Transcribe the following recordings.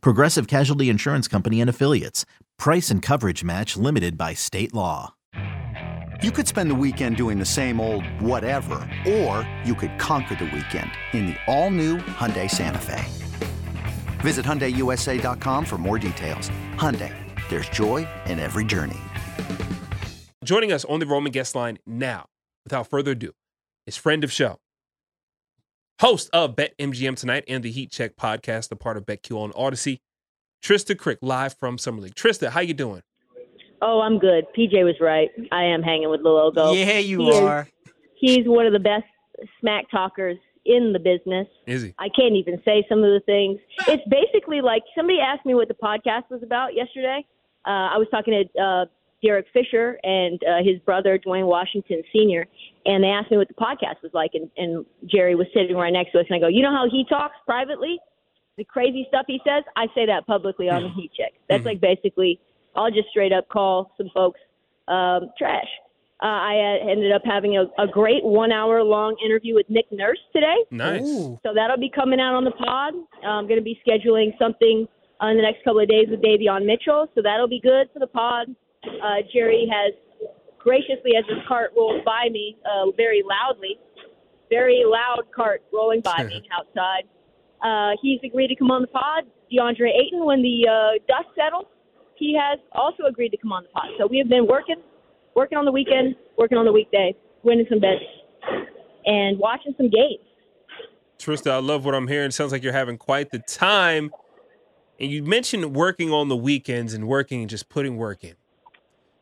Progressive Casualty Insurance Company and Affiliates. Price and coverage match limited by state law. You could spend the weekend doing the same old whatever, or you could conquer the weekend in the all-new Hyundai Santa Fe. Visit HyundaiUSA.com for more details. Hyundai, there's joy in every journey. Joining us on the Roman guest line now, without further ado, is friend of show, host of Bet MGM Tonight and the Heat Check podcast, a part of BetQ on Audacy, Trysta Krick, live from Summer League. Trysta, how you doing? Oh, I'm good. PJ was right. I am hanging with Lil Ogo. Yeah, you He is- are. He's one of the best smack talkers in the business. Is he? I can't even say some of the things. It's basically like somebody asked me what the podcast was about yesterday. Uh, I was talking to uh, Derek Fisher and uh, his brother Duane Washington Sr. and they asked me what the podcast was like, and, and Jerry was sitting right next to us, and I go, you know how he talks privately, the crazy stuff he says. I say that publicly on the Heat Check. That's like basically, I'll just straight up call some folks um, trash. Uh, I uh, ended up having a, a great one hour long interview with Nick Nurse today. Nice. Ooh. So that'll be coming out on the pod. I'm going to be scheduling something uh, in the next couple of days with Davion Mitchell. So that'll be good for the pod. Uh, Jerry has graciously, as his cart rolls by me uh, very loudly, very loud cart rolling by me outside, uh, he's agreed to come on the pod. DeAndre Ayton, when the uh, dust settles, he has also agreed to come on the pod. So we have been working, working on the weekend, working on the weekday, winning some bets, and watching some games. Trysta, I love what I'm hearing. Sounds like you're having quite the time. And you mentioned working on the weekends and working and just putting work in.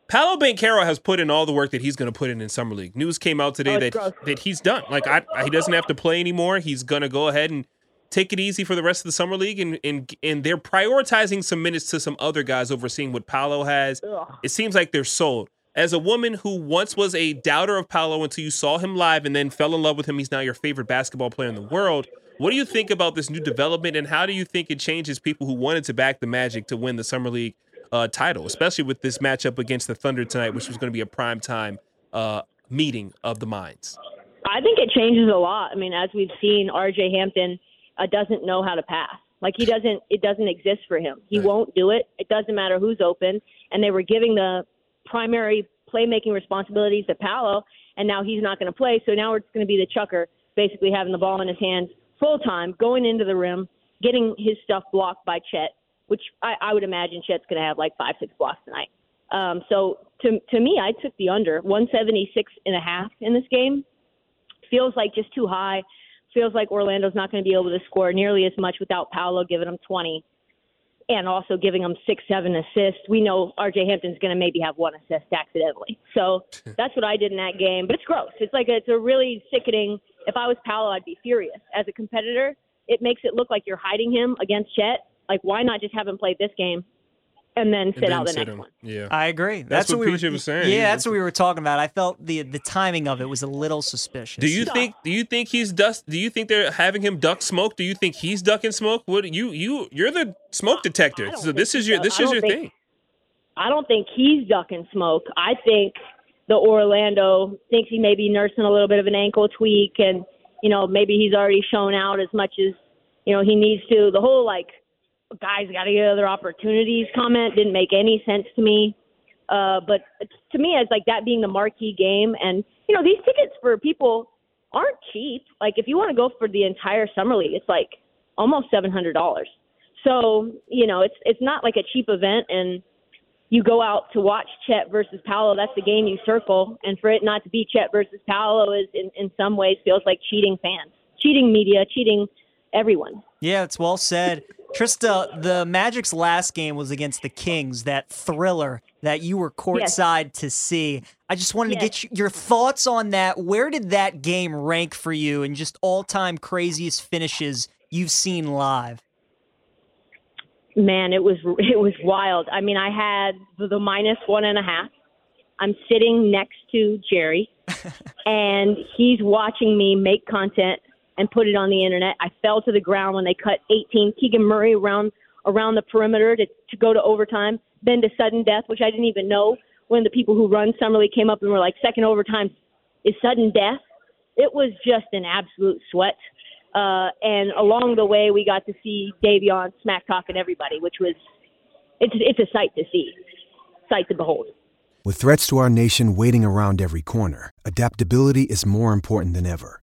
Paolo Banchero has put in all the work that he's going to put in in summer league. News came out today Oh, that gross. that he's done. Like I, he doesn't have to play anymore. He's going to go ahead and take it easy for the rest of the summer league. And and and they're prioritizing some minutes to some other guys overseeing what Paolo has. Ugh. It seems like they're sold. As a woman who once was a doubter of Paolo until you saw him live and then fell in love with him, he's now your favorite basketball player in the world. What do you think about this new development, and how do you think it changes people who wanted to back the Magic to win the summer league uh, title, especially with this matchup against the Thunder tonight, which was going to be a prime time uh, meeting of the minds? I think it changes a lot. I mean, as we've seen, R.J. Hampton uh, doesn't know how to pass. Like he doesn't. It doesn't exist for him. He Right. won't do it. It doesn't matter who's open. And they were giving the primary playmaking responsibilities to Paolo, and now he's not going to play. So now it's going to be the chucker, basically having the ball in his hands full time, going into the rim, getting his stuff blocked by Chet, which I, I would imagine Chet's going to have like five, six blocks tonight. Um, so to to me, I took the under 176 and a half in this game feels like just too high. Feels like Orlando's not going to be able to score nearly as much without Paolo giving them 20 and also giving them six, seven assists. We know RJ Hampton's going to maybe have one assist accidentally. So that's what I did in that game. But it's gross. It's like a, it's a really sickening. If I was Paolo, I'd be furious. As a competitor, it makes it look like you're hiding him against Chet. Like, why not just have him play this game and then And sit then out the sit next him. one? Yeah. I agree. That's what we PJ were, was saying. Yeah, that's what we were talking about. I felt the the timing of it was a little suspicious. Do you think? Do you think he's dust? Do you think they're having him duck smoke? Do you think he's ducking smoke? What you you you're the smoke detector. So this is your this is your think- thing. I don't think he's ducking smoke. I think the Orlando thinks he may be nursing a little bit of an ankle tweak, and you know maybe he's already shown out as much as you know he needs to. The whole like guys got to get other opportunities comment didn't make any sense to me. Uh, but to me, it's like that being the marquee game, and you know these tickets for people aren't cheap. Like if you want to go for the entire summer league, it's like almost seven hundred dollars. So you know it's it's not like a cheap event, and you go out to watch Chet versus Paolo. That's the game you circle, and for it not to be Chet versus Paolo is in in some ways feels like cheating fans, cheating media, cheating everyone. Yeah, it's well said. Trysta, the Magic's last game was against the Kings, that thriller that you were courtside to see. I just wanted to get you- your thoughts on that. Where did that game rank for you and just all time craziest finishes you've seen live? Man, it was it was wild. I mean, I had the, the minus one and a half. I'm sitting next to Jerry, and he's watching me make content and put it on the internet. I fell to the ground when they cut 18 Keegan Murray around around the perimeter to, to go to overtime, then to sudden death, which I didn't even know when the people who run Summer League came up and were like, second overtime is sudden death. It was just an absolute sweat. Uh, and along the way, we got to see Davion smack talking everybody, which was it's it's a sight to see, sight to behold. With threats to our nation waiting around every corner, adaptability is more important than ever.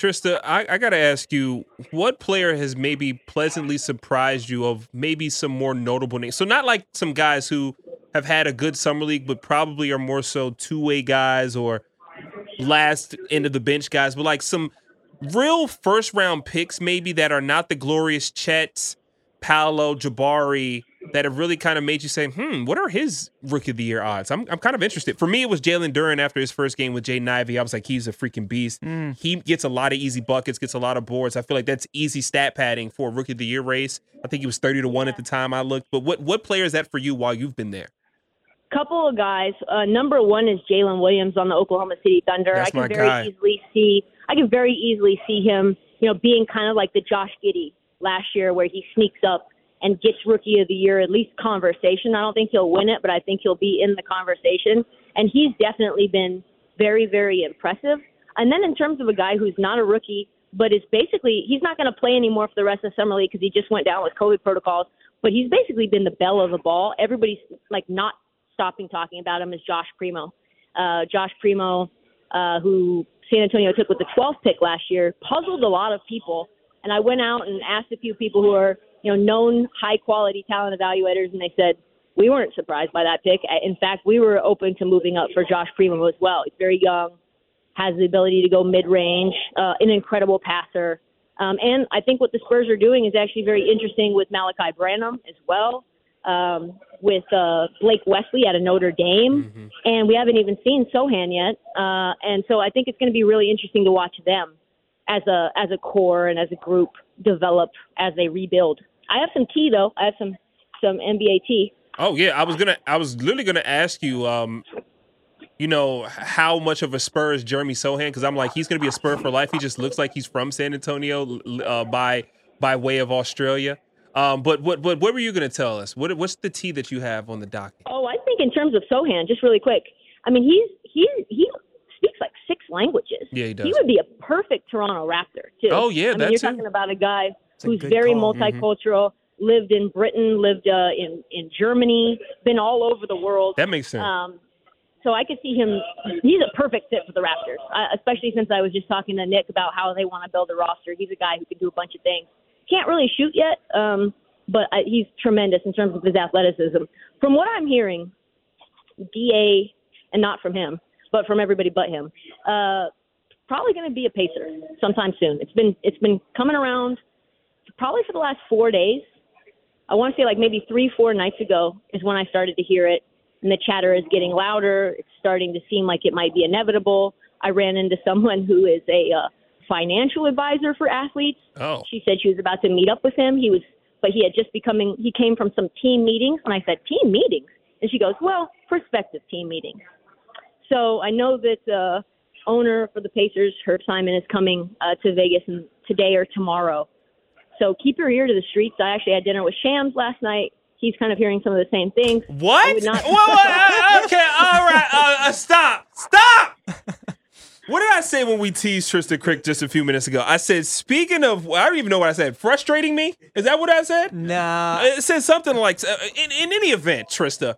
Trysta, I, I got to ask you, what player has maybe pleasantly surprised you of maybe some more notable names? So, not like some guys who have had a good summer league, but probably are more so two way guys or last end of the bench guys, but like some real first round picks, maybe that are not the glorious Chets, Paolo, Jabari, that have really kind of made you say, hmm, what are his rookie of the year odds? I'm, I'm kind of interested. For me, it was Jalen Duren after his first game with Jaden Ivey. I was like, he's a freaking beast. Mm. He gets a lot of easy buckets, gets a lot of boards. I feel like that's easy stat padding for a rookie of the year race. I think he was 30 to 1 at the time I looked. But what, what player is that for you while you've been there? Couple of guys. Uh, number one is Jalen Williams on the Oklahoma City Thunder. That's I can my very guy. easily see. I can very easily see him, you know, being kind of like the Josh Giddey last year, where he sneaks up and gets Rookie of the Year, at least conversation. I don't think he'll win it, but I think he'll be in the conversation. And he's definitely been very, very impressive. And then in terms of a guy who's not a rookie, but is basically he's not going to play anymore for the rest of summer league because he just went down with COVID protocols. But he's basically been the belle of the ball. Everybody's like not stopping talking about him is Josh Primo. Uh, Josh Primo, uh, who San Antonio took with the 12th pick last year, puzzled a lot of people. And I went out and asked a few people who are you know known high quality talent evaluators, and they said we weren't surprised by that pick. In fact, we were open to moving up for Josh Primo as well. He's very young, has the ability to go mid range, uh, an incredible passer. Um, and I think what the Spurs are doing is actually very interesting with Malaki Branham as well, um, with uh, Blake Wesley at a Notre Dame, Mm-hmm. and we haven't even seen Sochan yet. Uh, and so I think it's going to be really interesting to watch them as a as a core and as a group develop as they rebuild. I have some tea though. I have some some NBA tea. Oh yeah, I was gonna. I was literally gonna ask you. Um, you know how much of a Spur is Jeremy Sochan? Because I'm like, he's gonna be a Spur for life. He just looks like he's from San Antonio uh, by by way of Australia. Um, but what what what were you gonna tell us? What what's the tea that you have on the docket? Oh, I think in terms of Sochan, just really quick. I mean, he's he he speaks like six languages. Yeah, he does. He would be a perfect Toronto Raptor too. Oh, yeah, I mean, you're talking about a guy a who's good very call. Mm-hmm. multicultural. Lived in Britain, lived uh, in in Germany, been all over the world. That makes sense. Um, so I could see him. He's a perfect fit for the Raptors, uh, especially since I was just talking to Nick about how they want to build a roster. He's a guy who can do a bunch of things. Can't really shoot yet, um, but I, he's tremendous in terms of his athleticism. From what I'm hearing, Da, and not from him, but from everybody but him, uh, probably going to be a pacer sometime soon. It's been it's been coming around probably for the last four days. I want to say like maybe three, four nights ago is when I started to hear it. And the chatter is getting louder. It's starting to seem like it might be inevitable. I ran into someone who is a uh, financial advisor for athletes. oh, She said she was about to meet up with him. He was, but he had just becoming. He came from some team meetings, and I said team meetings, and she goes, "Well, prospective team meetings." So I know that uh, owner for the Pacers, Herb Simon, is coming uh, to Vegas in, today or tomorrow. So keep your ear to the streets. I actually had dinner with Shams last night. He's kind of hearing some of the same things. What? not- Whoa, whoa, okay, all right, uh, uh, stop, stop. What did I say when we teased Tristan Krick just a few minutes ago? I said, speaking of, I don't even know what I said. Frustrating me? Is that what I said? Nah. It said something like, uh, in, in any event, Trysta,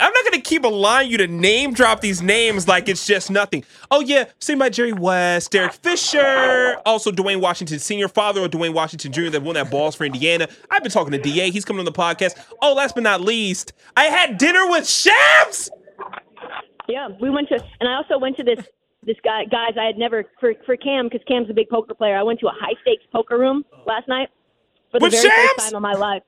I'm not going to keep allowing you to name drop these names like it's just nothing. Oh, yeah, seen by Jerry West, Derek Fisher, also Duane Washington Sr., father of Duane Washington Jr., that won that balls for Indiana. I've been talking to DA. He's coming on the podcast. Oh, last but not least, I had dinner with Shams. Yeah, we went to, and I also went to this this guy guys I had never for for Cam because Cam's a big poker player. I went to a high stakes poker room last night for the With very Shams? first time in my life.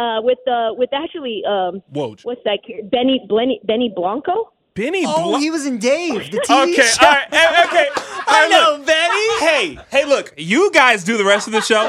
Uh, with uh, with actually um, Woj. what's that? Benny Benny Benny Blanco. Benny Oh, Blanc- he was in Dave, the TV Okay, show. all right, eh, okay. All I right, know, look. Benny. Hey, hey, look, you guys do the rest of the show.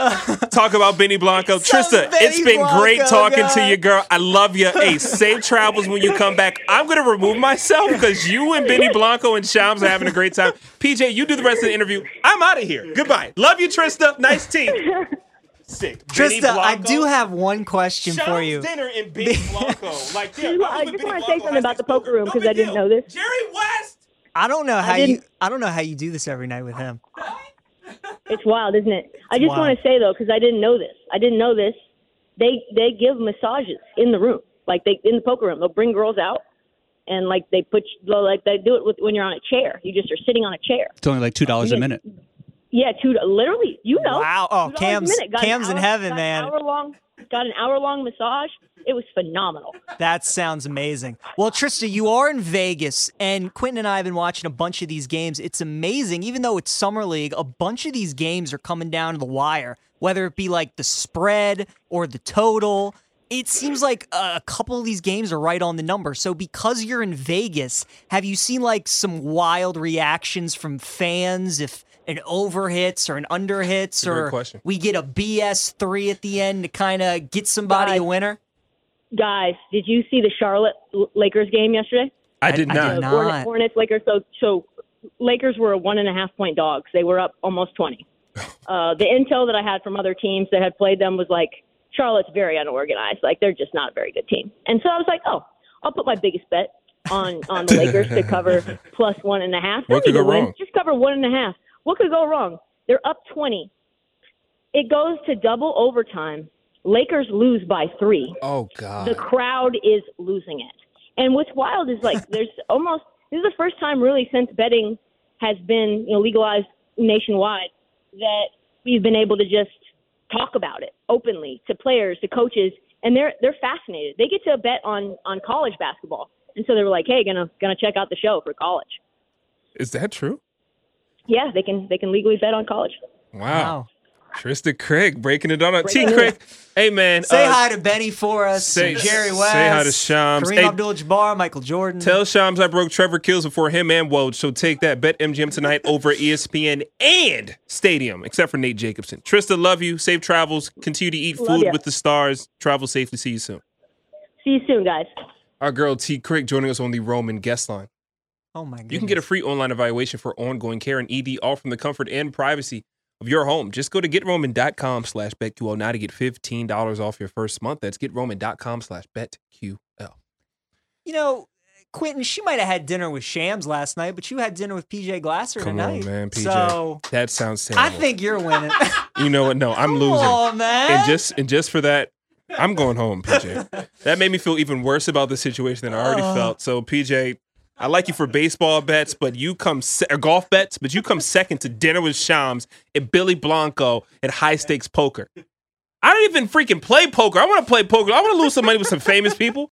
Talk about Benny Blanco. Some Trysta, Benny it's been great Blanco talking to you, girl. I love you. Hey, safe travels when you come back. I'm going to remove myself because you and Benny Blanco and Shams are having a great time. PJ, you do the rest of the interview. I'm out of here. Goodbye. Love you, Trysta. Nice tea. Sick. Trysta, I do have one question Shams for you. dinner in Benny Blanco. Like, yeah, if I just wanna say something about the poker room because big I didn't deal. know this. Jerry West. I don't know how you. I don't know how you do this every night with him. It's wild, isn't it? I just want to say though, because I didn't know this. I didn't know this. They they give massages in the room, like they in the poker room. They'll bring girls out, and like they put they'll, like they do it with, when you're on a chair. You just are sitting on a chair. It's only like two dollars a minute. Yeah, two literally. You know. Wow. Oh, $2 Cam's- minute. Got an Cam's in heaven, man. An hour long. Got an hour long massage. It was phenomenal. That sounds amazing. Well, Trysta, you are in Vegas, and Quentin and I have been watching a bunch of these games. It's amazing. Even though it's summer league, a bunch of these games are coming down to the wire, whether it be like the spread or the total. It seems like a couple of these games are right on the number. So, because you're in Vegas, have you seen like some wild reactions from fans if an over hits or an under hits, or we get a BS three at the end to kind of get somebody a winner? Guys, did you see the Charlotte Lakers game yesterday? I did I not. did The not. Hornet- Hornets, Lakers. So, so Lakers were a one and a half point dogs. They were up almost 20. Uh, the intel that I had from other teams that had played them was like, Charlotte's very unorganized. Like, they're just not a very good team. And so I was like, oh, I'll put my biggest bet on, on the Lakers to cover plus one and a half. What could go win. wrong? Just cover one and a half. What could go wrong? They're up 20. It goes to double overtime. Lakers lose by three Oh, God. the crowd is losing it. And what's wild is like there's almost this is the first time really since betting has been you know legalized nationwide that we've been able to just talk about it openly to players, to coaches, and they're they're fascinated. They get to bet on on college basketball, and so they were like, "Hey, gonna gonna check out the show for college." Is that true? Yeah, they can they can legally bet on college. Wow. Wow. Trysta Craig breaking it on. T Craig. hey man, Say uh, hi to Benny for us. say- Jerry Jerry say hi to Shams. Kareem Hey, Abdul-Jabbar, Michael Jordan. Tell Shams I broke Trevor Keels before him and Woj. So take that. Bet MGM tonight over ESPN and Stadium, except for Nate Jacobson. Trysta, love you. Safe travels. Continue to eat Love food ya. with the stars. Travel safely. See you soon. See you soon, guys. Our girl T. Craig joining us on the Roman guest line. Oh my god. You can get a free online evaluation for ongoing care and ED, all from the comfort and privacy of your home. Just go to getroman.com slash betql now to get $15 off your first month. That's getroman.com slash betql. You know, Quentin, she might have had dinner with Shams last night, but you had dinner with PJ Glasser Come tonight. on, man, PJ. So That sounds terrible. I think you're winning. you know what? No, I'm losing. on, man. And just and just for that, I'm going home, PJ. that made me feel even worse about the situation than I already Oh. felt. So, PJ, I like you for baseball bets, but you come se- or golf bets, but you come second to dinner with Shams and Billy Blanco at high stakes poker. I don't even freaking play poker. I want to play poker. I want to lose some money with some famous people.